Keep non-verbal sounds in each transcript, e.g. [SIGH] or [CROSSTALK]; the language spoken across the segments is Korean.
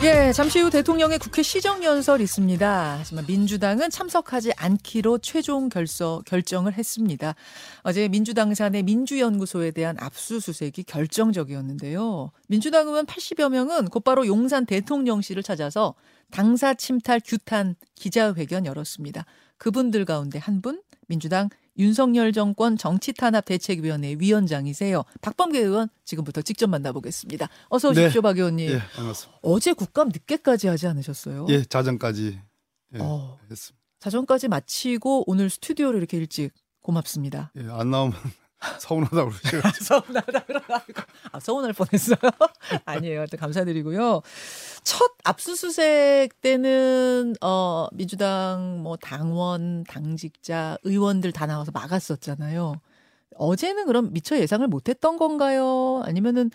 예, 잠시 후 대통령의 국회 시정연설 있습니다. 하지만 민주당은 참석하지 않기로 최종 결서, 결정을 했습니다. 어제 민주당 산의 민주연구소에 대한 압수수색이 결정적이었는데요. 민주당 의원 80여 명은 곧바로 용산 대통령실을 찾아서 당사 침탈 규탄 기자회견 열었습니다. 그분들 가운데 한 분, 민주당 윤석열 정권 정치탄압 대책위원회 위원장이세요. 박범계 의원 지금부터 직접 만나보겠습니다. 어서 오십시오, 네. 박 의원님. 예, 반갑습니다. 어제 국감 늦게까지 하지 않으셨어요? 예, 자정까지 예, 어, 했습니다. 자정까지 마치고 오늘 스튜디오로 이렇게 일찍 고맙습니다. 예, 안 나오면 서운하다고 그러시고. [LAUGHS] 서운하다 그러고 아, 서운할 뻔했어요. [LAUGHS] 아니에요. 하여튼 감사드리고요. 첫 압수수색 때는 어 민주당 뭐 당원, 당직자, 의원들 다 나와서 막았었잖아요. 어제는 그럼 미처 예상을 못했던 건가요? 아니면은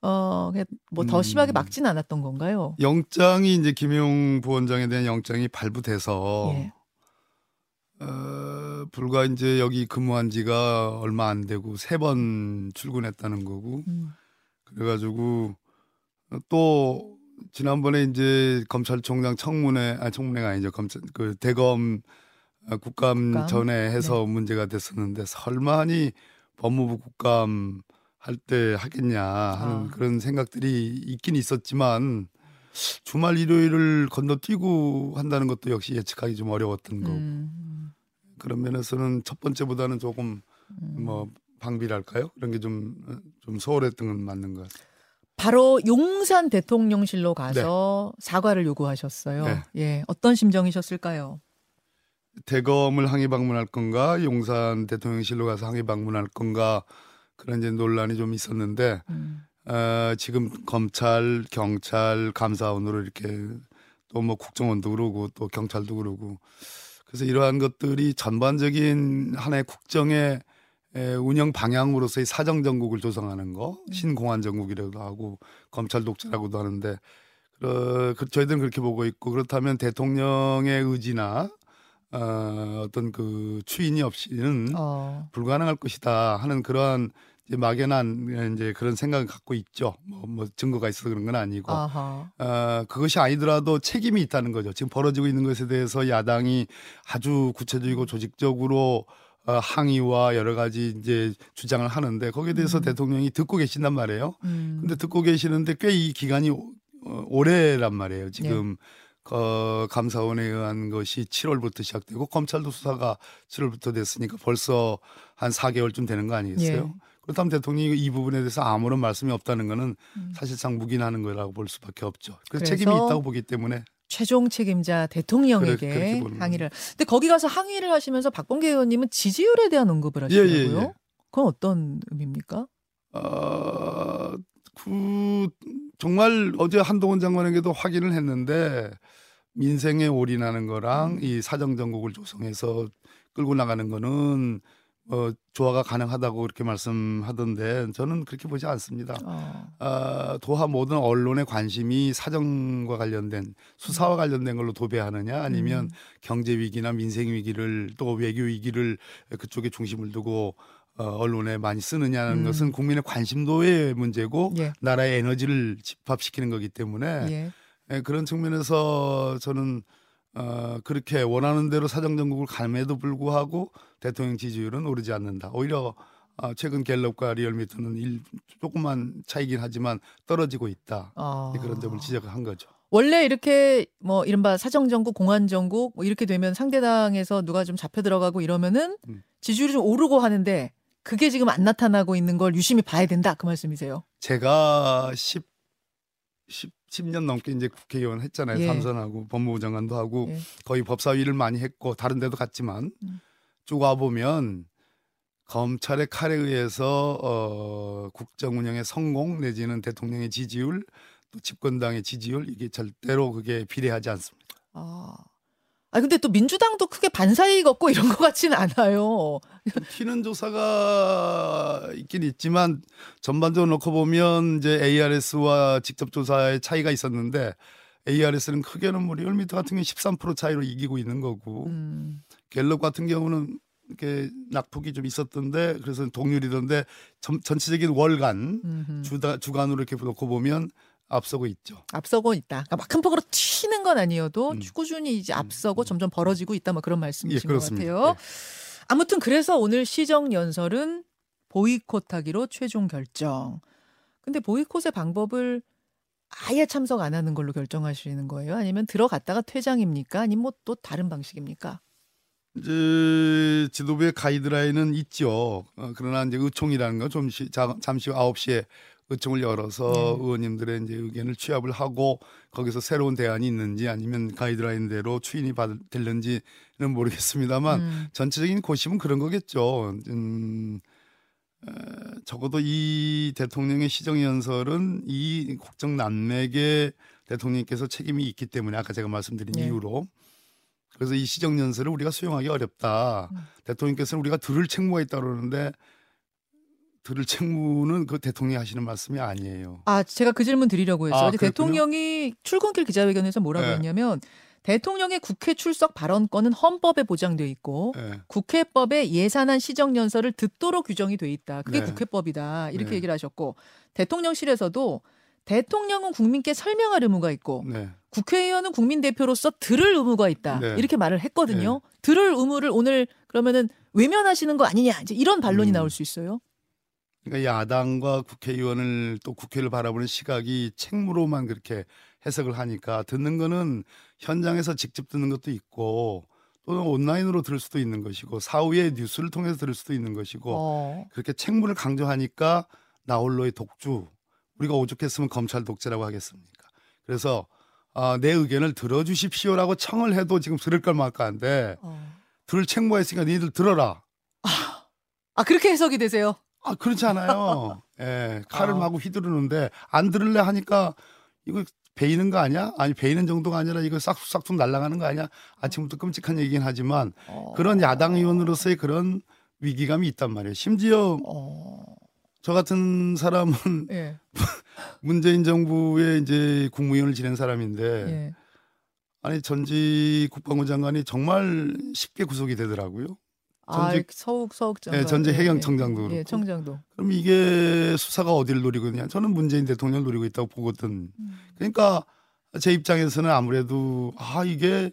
어 그냥 뭐더 음. 심하게 막진 않았던 건가요? 영장이 이제 김용 부원장에 대한 영장이 발부돼서 예. 어, 불과 이제 여기 근무한 지가 얼마 안 되고 세 번 출근했다는 거고 음. 그래가지고 또 지난번에 이제 검찰총장 청문회 아 청문회가 아니죠 검찰 그 대검 아, 국감, 국감? 전에 해서 문제가 됐었는데 설마니 법무부 국감 할 때 하겠냐 하는 아. 그런 생각들이 있긴 있었지만 주말 일요일을 건너뛰고 한다는 것도 역시 예측하기 좀 어려웠던 거고 음. 그런 면에서는 첫 번째보다는 조금 음. 뭐 방비랄까요? 그런 게좀좀 소홀했던 건 맞는 것 같아요. 바로 용산 대통령실로 가서 사과를 요구하셨어요. 네. 예, 어떤 심정이셨을까요? 대검을 항의 방문할 건가, 용산 대통령실로 가서 항의 방문할 건가 그런 이제 논란이 좀 있었는데 음. 어, 지금 검찰, 경찰, 감사원으로 이렇게 또 뭐 국정원도 그러고 또 경찰도 그러고 그래서 이러한 것들이 전반적인 하나의 국정의 에, 운영 방향으로서의 사정 정국을 조성하는 거 신공안 정국이라고도 하고 검찰 독재라고도 하는데 어, 그, 저희들은 그렇게 보고 있고 그렇다면 대통령의 의지나 어, 어떤 그 추인이 없이는 어. 불가능할 것이다 하는 그러한 이제 막연한 이제 그런 생각을 갖고 있죠. 뭐, 뭐 증거가 있어서 그런 건 아니고. 아하. 어, 그것이 아니더라도 책임이 있다는 거죠. 지금 벌어지고 있는 것에 대해서 야당이 아주 구체적이고 조직적으로 어, 항의와 여러 가지 이제 주장을 하는데 거기에 대해서 음. 대통령이 듣고 계신단 말이에요. 음. 근데 듣고 계시는데 꽤 이 기간이 오- 어, 오래란 말이에요. 지금 네. 어, 감사원에 의한 것이 7월부터 시작되고 검찰도 수사가 7월부터 됐으니까 벌써 한 4개월쯤 되는 거 아니겠어요? 예. 그렇다면 대통령이 이 부분에 대해서 아무런 말씀이 없다는 거는 음. 사실상 묵인하는 거라고 볼 수밖에 없죠. 그래서 그래서 책임이 있다고 보기 때문에 최종 책임자 대통령에게 보는 항의를. 근데 거기 가서 항의를 하시면서 박범계 의원님은 지지율에 대한 언급을 예, 예, 하시더라고요. 예. 그건 어떤 의미입니까? 어, 그 정말 어제 한동훈 장관에게도 확인을 했는데 민생에 올인하는 거랑 이 사정 정국을 조성해서 끌고 나가는 거는 어, 조화가 가능하다고 그렇게 말씀하던데 저는 그렇게 보지 않습니다. 어. 아, 도하 모든 언론의 관심이 사정과 관련된 수사와 관련된 걸로 도배하느냐 아니면 음. 경제 위기나 민생 위기를 또 외교 위기를 그쪽에 중심을 두고 어, 언론에 많이 쓰느냐는 음. 것은 국민의 관심도의 문제고 예. 나라의 에너지를 집합시키는 거기 때문에 예. 예, 그런 측면에서 저는 어, 그렇게 원하는 대로 사정 정국을 감에도 불구하고 대통령 지지율은 오르지 않는다. 오히려 어, 최근 갤럽과 리얼미터는 일, 조금만 차이긴 하지만 떨어지고 있다. 아. 네, 그런 점을 지적한 거죠. 원래 이렇게 뭐 이른바 사정정국, 공안정국 뭐 이렇게 되면 상대당에서 누가 좀 잡혀 들어가고 이러면은 음. 지지율이 좀 오르고 하는데 그게 지금 안 나타나고 있는 걸 유심히 봐야 된다 그 말씀이세요. 제가 10, 10, 10년 넘게 이제 국회의원 했잖아요. 예. 삼선하고 법무부 장관도 하고 예. 거의 법사위를 많이 했고 다른 데도 갔지만 음. 쭉 와 보면 검찰의 칼에 의해서 어, 국정 운영의 성공 내지는 대통령의 지지율 또 집권당의 지지율 이게 절대로 그게 비례하지 않습니다. 아. 아 근데 또 민주당도 크게 반사이익 없고 이런 것 같지는 않아요. 튀는 조사가 있긴 있지만 전반적으로 놓고 보면 이제 ARS와 직접 조사의 차이가 있었는데 ARS는 크게는 뭐 리얼미터 같은 경우 13% 차이로 이기고 있는 거고 음. 갤럽 같은 경우는 이렇게 낙폭이 좀 있었던데 그래서 동률이던데 전, 전체적인 월간. 주다, 주간으로 이렇게 놓고 보면 앞서고 있죠. 앞서고 있다. 그러니까 막 큰 폭으로 튀는 건 아니어도 음. 꾸준히 이제 앞서고 점점 벌어지고 있다. 뭐 그런 말씀이신 예, 것. 같아요. 예. 아무튼 그래서 오늘 시정 연설은 보이콧하기로 최종 결정. 근데 보이콧의 방법을 아예 참석 안 하는 걸로 결정하시는 거예요? 아니면 들어갔다가 퇴장입니까? 아니면 뭐 또 다른 방식입니까? 이제 지도부의 가이드라인은 있죠. 어, 그러나 이제 의총이라는 건 잠시 자- 잠시 후 9시에 의총을 열어서 네. 의원님들의 이제 의견을 취합을 하고 거기서 새로운 대안이 있는지 아니면 가이드라인대로 추인이 받, 될는지는 모르겠습니다만 음. 전체적인 고심은 그런 거겠죠. 음, 에, 적어도 이 대통령의 시정 연설은 이 국정 난맥에 대통령께서 책임이 있기 때문에 아까 제가 말씀드린 네. 이유로 그래서 이 시정 연설을 우리가 수용하기 어렵다. 음. 대통령께서는 우리가 들을 책무가 있다 그러는데 들을 책무는 그 대통령이 하시는 말씀이 아니에요. 아, 제가 그 질문 드리려고 했어요. 아. 대통령이 출근길 기자회견에서 뭐라고 네. 했냐면 대통령의 국회 출석 발언권은 헌법에 보장돼 있고 예. 국회법에 예산안 시정 연설을 듣도록 규정이 돼 있다. 그게 네. 국회법이다. 이렇게 네. 얘기를 하셨고 대통령실에서도 대통령은 국민께 설명할 의무가 있고 네. 국회의원은 국민 대표로서 들을 의무가 있다. 네. 이렇게 말을 했거든요. 들을 의무를 오늘 그러면은 외면하시는 거 아니냐. 이제 이런 반론이 음. 나올 수 있어요. 그러니까 야당과 국회의원을 또 국회를 바라보는 시각이 책무로만 그렇게 해석을 하니까 듣는 거는 현장에서 직접 듣는 것도 있고 또는 온라인으로 들을 수도 있는 것이고 사후에 뉴스를 통해서 들을 수도 있는 것이고 어. 그렇게 책무를 강조하니까 나홀로의 독주 우리가 오죽했으면 검찰 독재라고 하겠습니까? 그래서 아, 내 의견을 들어주십시오라고 청을 해도 지금 들을 걸 말까한데 어. 들을 책무가 있으니까 니들 들어라. 아 그렇게 해석이 되세요? 아 그렇지 않아요. [LAUGHS] 예, 칼을 아. 마구 휘두르는데 안 들을래 하니까 이거 베이는 거 아니야? 아니 베이는 정도가 아니라 이거 싹둑싹둑 날아가는 거 아니야? 아침부터 끔찍한 얘기긴 하지만 어. 그런 야당 의원으로서의 그런 위기감이 있단 말이에요. 심지어 어. 저 같은 사람은 예. [LAUGHS] 문재인 정부의 이제 국무위원을 지낸 사람인데 예. 아니 전직 국방부 장관이 정말 쉽게 구속이 되더라고요. 아, 전직- 서욱 서욱 장관. 예, 전직 예, 해경 청장도 예, 예, 그렇고. 청장도. 그럼 이게 수사가 어디를 노리고 있냐? 저는 문재인 대통령을 노리고 있다고 보거든. 음. 그러니까 제 입장에서는 아무래도 아 이게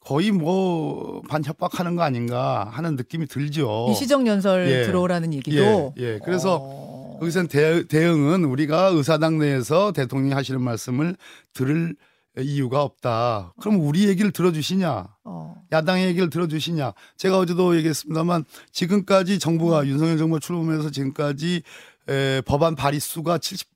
거의 뭐 반협박하는 거 아닌가 하는 느낌이 들죠. 이 시정 연설 예. 들어오라는 예, 얘기도. 예. 그래서 어. 거기선 대, 대응은 우리가 의사당 내에서 대통령이 하시는 말씀을 들을 이유가 없다. 그럼 우리 얘기를 들어주시냐? 어. 야당의 얘기를 들어주시냐? 제가 어제도 얘기했습니다만 지금까지 정부가 윤석열 정부가 출범해서 지금까지 에, 법안 발의 수가 70,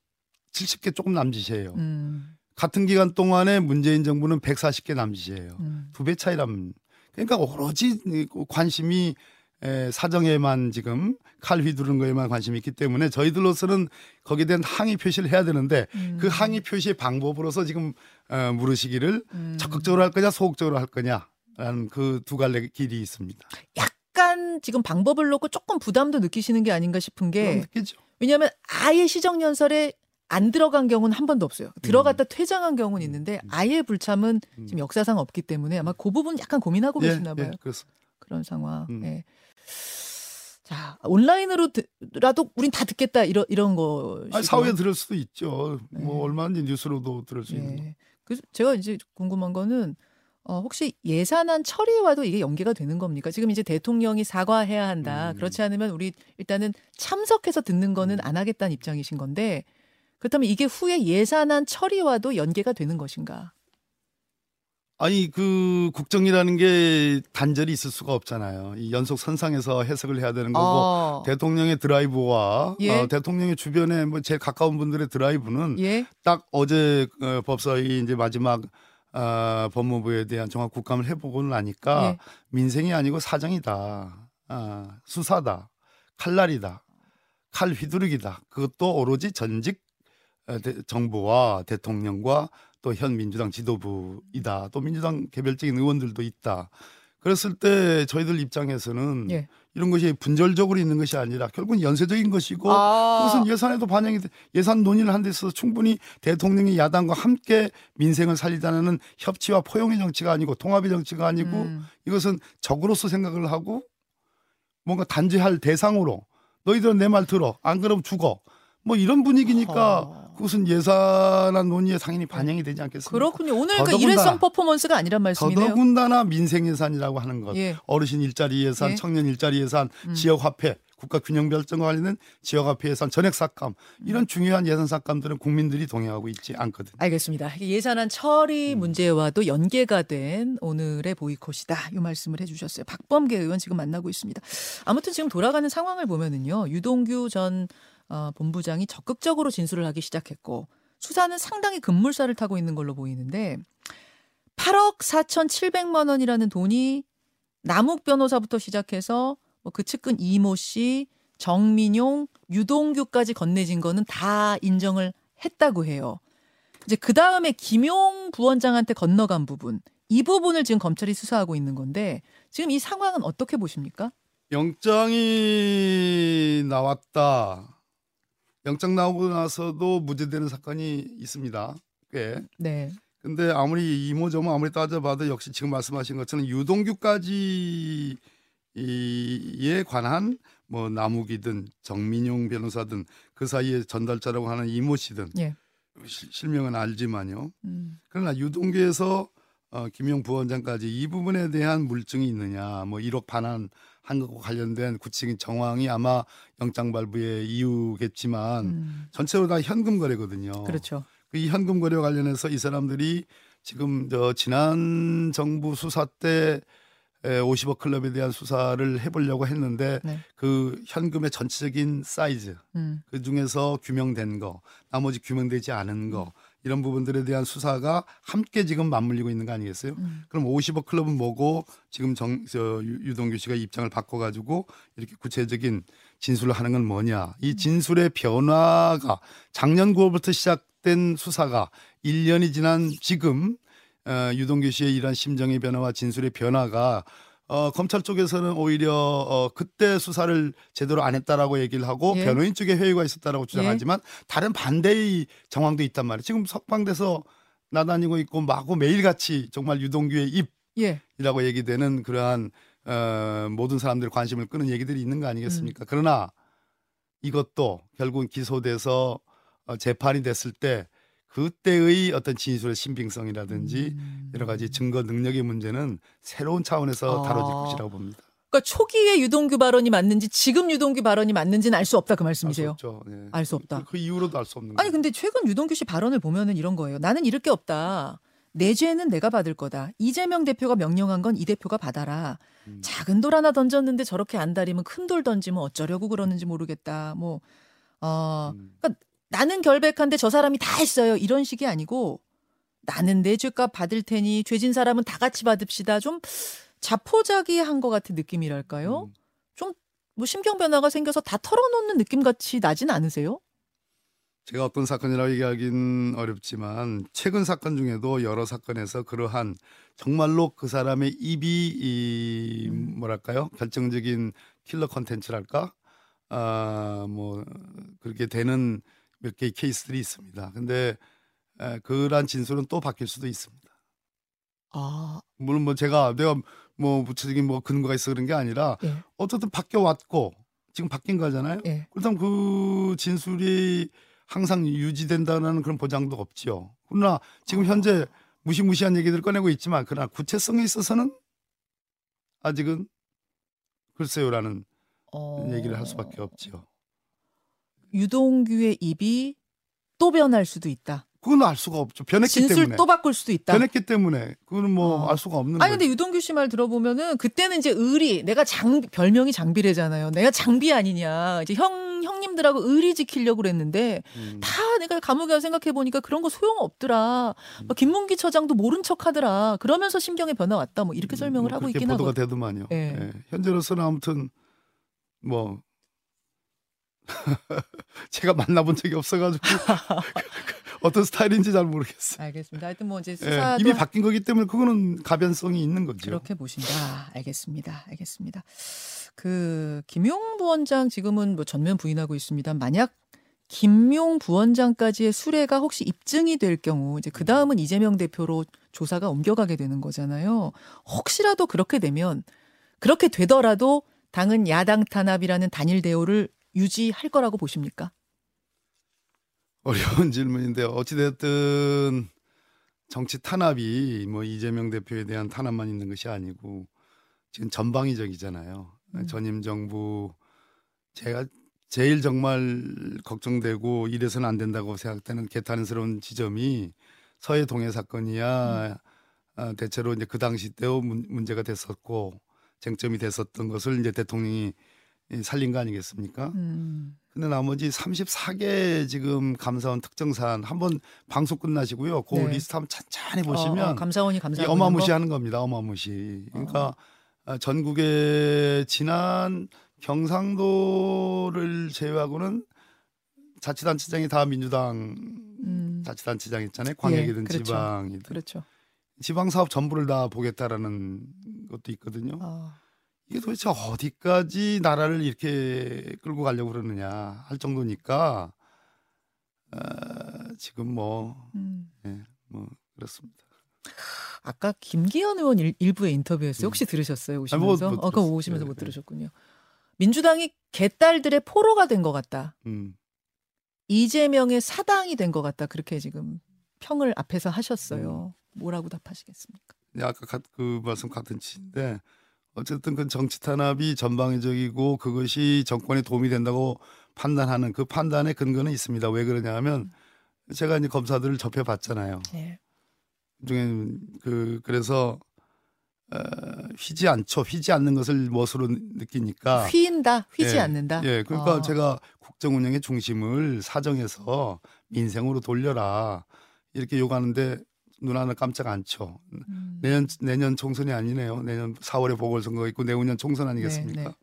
70개 조금 남짓이에요. 음. 같은 기간 동안에 문재인 정부는 140개 남짓이에요. 음. 두배 차이람. 그러니까 오로지 이 관심이 에, 사정에만 지금 칼 휘두르는 거에만 관심이 있기 때문에 저희들로서는 거기에 대한 항의 표시를 해야 되는데 음. 그 항의 표시의 방법으로서 지금 어, 물으시기를 음. 적극적으로 할 거냐 소극적으로 할 거냐라는 그 두 갈래 길이 있습니다. 약간 지금 방법을 놓고 조금 부담도 느끼시는 게 아닌가 싶은 게 느끼죠. 왜냐하면 아예 시정 연설에 안 들어간 경우는 한 번도 없어요. 들어갔다 퇴장한 경우는 있는데 아예 불참은 음. 지금 역사상 없기 때문에 아마 그 부분 약간 고민하고 계시나 봐요. 그래서 그런 상황. 음. 예. 자 온라인으로라도 우린 다 듣겠다 이런 이런 거. 아니, 사후에 들을 수도 있죠. 뭐 네. 얼마든지 뉴스로도 들을 수 있는. 거. 예. 그래서 제가 이제 궁금한 거는 어, 혹시 예산안 처리와도 이게 연계가 되는 겁니까? 지금 이제 대통령이 사과해야 한다. 음. 그렇지 않으면 우리 일단은 참석해서 듣는 거는 안 하겠다는 입장이신 건데 그렇다면 이게 후에 예산안 처리와도 연계가 되는 것인가? 아니 그 국정이라는 게 단절이 있을 수가 없잖아요. 이 연속 선상에서 해석을 해야 되는 거고 어. 대통령의 드라이브와 예. 어, 대통령의 주변에 뭐 제일 가까운 분들의 드라이브는 예. 딱 어제 어, 법사위 이제 마지막 아, 법무부에 대한 종합 국감을 해보고 나니까 예. 민생이 아니고 사정이다, 아, 수사다, 칼날이다, 칼 휘두르기다. 그것도 오로지 전직 어, 대- 정부와 대통령과 또 현 민주당 지도부이다. 또 민주당 개별적인 의원들도 있다. 그랬을 때 저희들 입장에서는 예. 이런 것이 분절적으로 있는 것이 아니라 결국은 연쇄적인 것이고 아. 그것은 예산에도 반영이 돼- 예산 논의를 한 데 있어서 충분히 대통령이 야당과 함께 민생을 살리자는 협치와 포용의 정치가 아니고 통합의 정치가 아니고 음. 이것은 적으로서 생각을 하고 뭔가 단죄할 대상으로 너희들은 내 말 들어 안 그러면 죽어 뭐 이런 분위기니까 허. 그것은 예산안 논의에 당연히 반영이 되지 않겠습니까? 그렇군요. 오늘 그 일회성 퍼포먼스가 아니란 말씀이네요. 더더군다나 민생 예산이라고 하는 것, 예. 어르신 일자리 예산, 예. 청년 일자리 예산, 음. 지역 화폐, 국가 균형 발전과 관련된 지역 화폐 예산, 전액 삭감 이런 중요한 예산 삭감들은 국민들이 동의하고 있지 않거든요. 알겠습니다. 예산안 처리 음. 문제와도 연계가 된 오늘의 보이콧이다. 이 말씀을 해주셨어요. 박범계 의원 지금 만나고 있습니다. 아무튼 지금 돌아가는 상황을 보면은요, 유동규 전 어, 본부장이 적극적으로 진술을 하기 시작했고 수사는 상당히 급물살을 타고 있는 걸로 보이는데 8억 4,700만 원이라는 돈이 남욱 변호사부터 시작해서 뭐그 측근 이모 씨, 정민용, 유동규까지 건네진 거는 다 인정을 했다고 해요. 이제 그 다음에 김용 부원장한테 건너간 부분 이 부분을 지금 검찰이 수사하고 있는 건데 지금 이 상황은 어떻게 보십니까? 영장이 나왔다. 영장 나오고 나서도 무죄되는 사건이 있습니다. 꽤. 네. 근데 아무리 이모저모 아무리 따져봐도 역시 지금 말씀하신 것처럼 유동규까지 이에 관한 뭐 남욱이든 정민용 변호사든 그 사이에 전달자라고 하는 이모 씨든 예. 실- 실명은 알지만요. 음. 그러나 유동규에서 어, 김용 부원장까지 이 부분에 대한 물증이 있느냐, 뭐 1억 반환 한 것과 관련된 구체적인 정황이 아마 영장 발부의 이유겠지만 음. 전체로 다 현금 거래거든요. 그렇죠. 그이 현금 거래와 관련해서 이 사람들이 지금 저 지난 정부 수사 때 에, 50억 클럽에 대한 수사를 해보려고 했는데 네. 그 현금의 전체적인 사이즈 음. 그 중에서 규명된 거 나머지 규명되지 않은 거 이런 부분들에 대한 수사가 함께 지금 맞물리고 있는 거 아니겠어요? 음. 그럼 50억 클럽은 뭐고 지금 정, 저, 유- 유동규 씨가 입장을 바꿔가지고 이렇게 구체적인 진술을 하는 건 뭐냐. 이 진술의 변화가 작년 9월부터 시작된 수사가 1년이 지난 지금 어, 유동규 씨의 이러한 심정의 변화와 진술의 변화가 어, 검찰 쪽에서는 오히려 어, 그때 수사를 제대로 안 했다라고 얘기를 하고 예. 변호인 쪽에 회의가 있었다라고 주장하지만 다른 반대의 정황도 있단 말이에요. 지금 석방돼서 나다니고 있고 마구 매일같이 정말 유동규의 입 예. 이라고 얘기되는 그러한 어, 모든 사람들의 관심을 끄는 얘기들이 있는 거 아니겠습니까? 그러나 이것도 결국은 기소돼서 어, 재판이 됐을 때 그때의 어떤 진술의 신빙성이라든지 음. 여러 가지 증거 능력의 문제는 새로운 차원에서 아. 다뤄질 것이라고 봅니다. 그러니까 초기에 유동규 발언이 맞는지 지금 유동규 발언이 맞는지는 알 수 없다 그 말씀이세요. 예. 알수 없다. 그, 그 이후로도 알 수 없는 아니 거예요. 근데 최근 유동규 씨 발언을 보면은 이런 거예요. 나는 잃을 게 없다. 내 죄는 내가 받을 거다. 이재명 대표가 명령한 건 이 대표가 받아라. 음. 작은 돌 하나 던졌는데 저렇게 안달이면 큰 돌 던지면 어쩌려고 그러는지 모르겠다. 뭐 어, 음. 나는 결백한데 저 사람이 다 했어요. 이런 식이 아니고 나는 내 죄값 받을 테니 죄진 사람은 다 같이 받읍시다. 좀 자포자기한 것 같은 느낌이랄까요? 음. 뭐 심경 변화가 생겨서 다 털어놓는 느낌 같이 나진 않으세요? 제가 어떤 사건이라고 얘기하긴 어렵지만 최근 사건 중에도 여러 사건에서 그러한 정말로 그 사람의 입이 이 음. 뭐랄까요 결정적인 킬러 컨텐츠랄까 아뭐 그렇게 되는 몇 개의 케이스들이 있습니다. 근데 에, 그러한 진술은 또 바뀔 수도 있습니다. 아, 물론 뭐 제가 내가 뭐 구체적인 뭐 근거가 있어 그런 게 아니라 예, 어쨌든 바뀌어 왔고 지금 바뀐 거잖아요. 예. 그렇다면 그 진술이 항상 유지된다는 그런 보장도 없지요. 그러나 지금 현재 무시무시한 얘기들 꺼내고 있지만 그러나 구체성에 있어서는 아직은 글쎄요라는 어... 얘기를 할 수밖에 없지요. 유동규의 입이 또 변할 수도 있다. 그건 알 수가 없죠. 변했기 진술 때문에. 또 바꿀 수도 있다. 변했기 때문에 그거는 뭐 어. 알 수가 없는 아니 거죠. 근데 유동규 씨 말 들어보면은 그때는 이제 의리 내가 장 별명이 장비래잖아요. 내가 장비 아니냐. 이제 형 형님들하고 의리 지키려고 그랬는데 음. 다 내가 감옥에 가서 생각해 보니까 그런 거 소용 없더라. 막 김문기 처장도 모른 척하더라. 그러면서 심경의 변화 왔다. 뭐 이렇게 설명을 뭐 하고 있긴 보도가 하거든요. 되더만요. 예. 예. 현재로서는 아무튼 뭐 [LAUGHS] 제가 만나본 적이 없어가지고 [LAUGHS] 어떤 스타일인지 잘 모르겠어요. 알겠습니다. 하여튼 뭐 이제 예, 수사도 이미 바뀐 거기 때문에 그거는 가변성이 있는 거죠. 그렇게 보신다. 알겠습니다. 알겠습니다. 그 김용 부원장 지금은 뭐 전면 부인하고 있습니다. 만약 김용 부원장까지의 수뢰가 혹시 입증이 될 경우 이제 그 다음은 이재명 대표로 조사가 옮겨가게 되는 거잖아요. 혹시라도 그렇게 되면 그렇게 되더라도 당은 야당 탄압이라는 단일 대우를 유지할 거라고 보십니까? 어려운 질문인데 어찌됐든 정치 탄압이 뭐 이재명 대표에 대한 탄압만 있는 것이 아니고 지금 전방위적이잖아요. 음. 전임 정부 제가 제일 정말 걱정되고 이래서는 안 된다고 생각되는 개탄스러운 지점이 서해 동해 사건이야 아, 대체로 이제 그 당시 때도 문- 문제가 됐었고 쟁점이 됐었던 것을 이제 대통령이 살린 거 아니겠습니까? 음. 근데 나머지 34개 지금 감사원 특정 사안 한번 방송 끝나시고요. 그 네. 리스트 한번 찬찬히 어, 보시면 어, 감사원이 이 감사하고 어마무시하는 겁니다. 어마무시. 그러니까 아, 전국의 지난 경상도를 제외하고는 자치단체장이 다 민주당 음, 자치단체장 있잖아요. 광역이든 그렇죠. 지방이든 그렇죠. 지방 사업 전부를 다 보겠다라는 것도 있거든요. 아, 이게 도대체 어디까지 나라를 이렇게 끌고 가려고 그러느냐 할 정도니까 어, 지금 뭐, 음. 예, 뭐 그렇습니다. 아까 김기현 의원 일, 일부의 인터뷰였어요. 혹시 들으셨어요? 오시면서? 음. 못 어, 그거 들었어요. 오시면서 네, 못 네. 들으셨군요. 민주당이 개딸들의 포로가 된 것 같다. 음. 이재명의 사당이 된 것 같다. 그렇게 지금 평을 앞에서 하셨어요. 음. 뭐라고 답하시겠습니까? 네, 아까 가- 그 말씀 같은 치인데 어쨌든 그 정치 탄압이 전방위적이고 그것이 정권에 도움이 된다고 판단하는 그 판단의 근거는 있습니다. 왜 그러냐 하면 제가 이제 검사들을 접해 봤잖아요. 예. 중에 그 그래서 어, 휘지 않죠. 휘지 않는 것을 멋으로 느끼니까. 휘인다, 휘지 예, 않는다. 예, 그러니까 어. 제가 국정 운영의 중심을 사정해서 민생으로 돌려라 이렇게 요구하는데 눈 하나 깜짝 안 쳐. 음. 내년 내년 총선이 아니네요. 내년 4월에 보궐선거 있고 내후년 총선 아니겠습니까? 네, 네.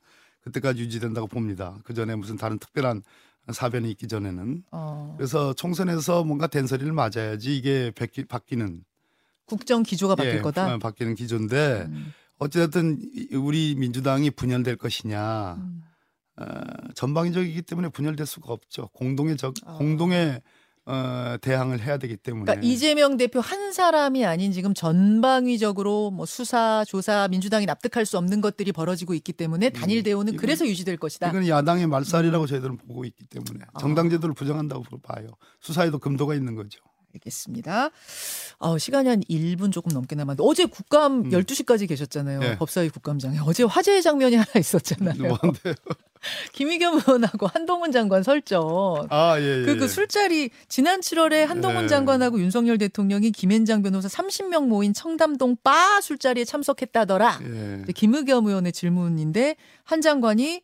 그때까지 유지된다고 봅니다. 그 전에 무슨 다른 특별한 사변이 있기 전에는 어. 그래서 총선에서 뭔가 된소리를 맞아야지 이게 바뀌, 바뀌는 국정 기조가 바뀔 예, 거다. 어, 바뀌는 기조인데 음. 어쨌든 이- 우리 민주당이 분열될 것이냐 음. 어, 전방위적이기 때문에 분열될 수가 없죠. 공동의 적 아. 공동의 어, 대항을 해야 되기 때문에 그러니까 이재명 대표 한 사람이 아닌 지금 전방위적으로 뭐 수사, 조사, 민주당이 납득할 수 없는 것들이 벌어지고 있기 때문에 단일 대우는 음. 그래서 유지될 것이다. 이건 야당의 말살이라고 저희들은 보고 있기 때문에 아. 정당 제도를 부정한다고 봐요. 수사에도 금도가 있는 거죠. 알겠습니다. 어, 시간이 한 1분 조금 넘게 남았는데 어제 국감 음. 12시까지 계셨잖아요. 네. 법사위 국감장에. 어제 화제의 장면이 하나 있었잖아요. 뭔데? [LAUGHS] 김의겸 의원하고 한동훈 장관 설전. 아 예. 예. 그, 그 술자리 지난 7월에 한동훈 네. 장관하고 윤석열 대통령이 김앤장 변호사 30명 모인 청담동 바 술자리에 참석했다더라. 예. 김의겸 의원의 질문인데 한 장관이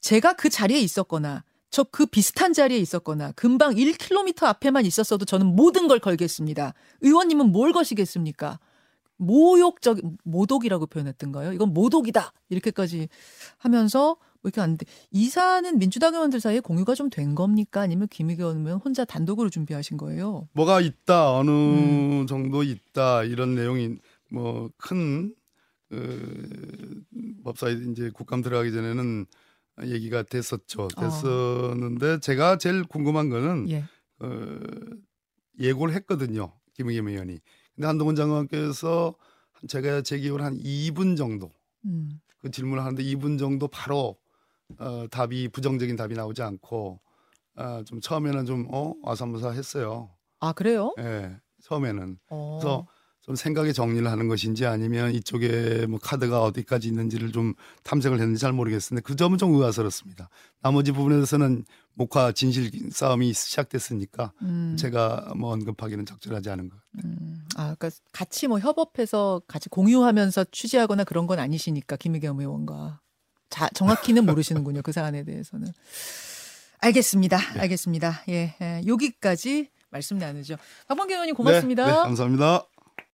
제가 그 자리에 있었거나 저 그 비슷한 자리에 있었거나 금방 1km 앞에만 있었어도 저는 모든 걸 걸겠습니다. 의원님은 뭘 거시겠습니까? 모욕적 모독이라고 표현했던가요? 이건 모독이다 이렇게까지 하면서 뭐 이렇게 안돼 이사는 민주당 의원들 사이에 공유가 좀 된 겁니까? 아니면 김의겸 의원 혼자 단독으로 준비하신 거예요? 뭐가 있다 어느 음. 정도 있다 이런 내용이 뭐큰 그, 법사위 이제 국감 들어가기 전에는 얘기가 됐었죠. 아. 됐었는데 제가 제일 궁금한 거는 예. 어, 예고를 했거든요. 김의겸 의원이. 근데 한동훈 장관께서 제가 제 기억으로 한 2분 정도 음. 그 질문을 하는데 2분 정도 바로 어, 답이 부정적인 답이 나오지 않고 아, 좀 처음에는 좀 어, 아사무사 했어요. 아 그래요? 예, 처음에는 어. 그래서 좀 생각의 정리를 하는 것인지 아니면 이쪽에 뭐 카드가 어디까지 있는지를 좀 탐색을 했는지 잘 모르겠는데 그 점은 좀 의아스럽습니다. 나머지 부분에 대해서는 목화 진실 싸움이 시작됐으니까 음. 제가 뭐 언급하기는 적절하지 않은 것 같아요. 음, 아, 그러니까 같이 뭐 협업해서 같이 공유하면서 취재하거나 그런 건 아니시니까 김의겸 의원과 자, 정확히는 모르시는군요 그 사안에 대해서는. 알겠습니다. 네. 알겠습니다. 예, 예, 여기까지 말씀 나누죠. 박범계 의원님 고맙습니다. 네, 네, 감사합니다.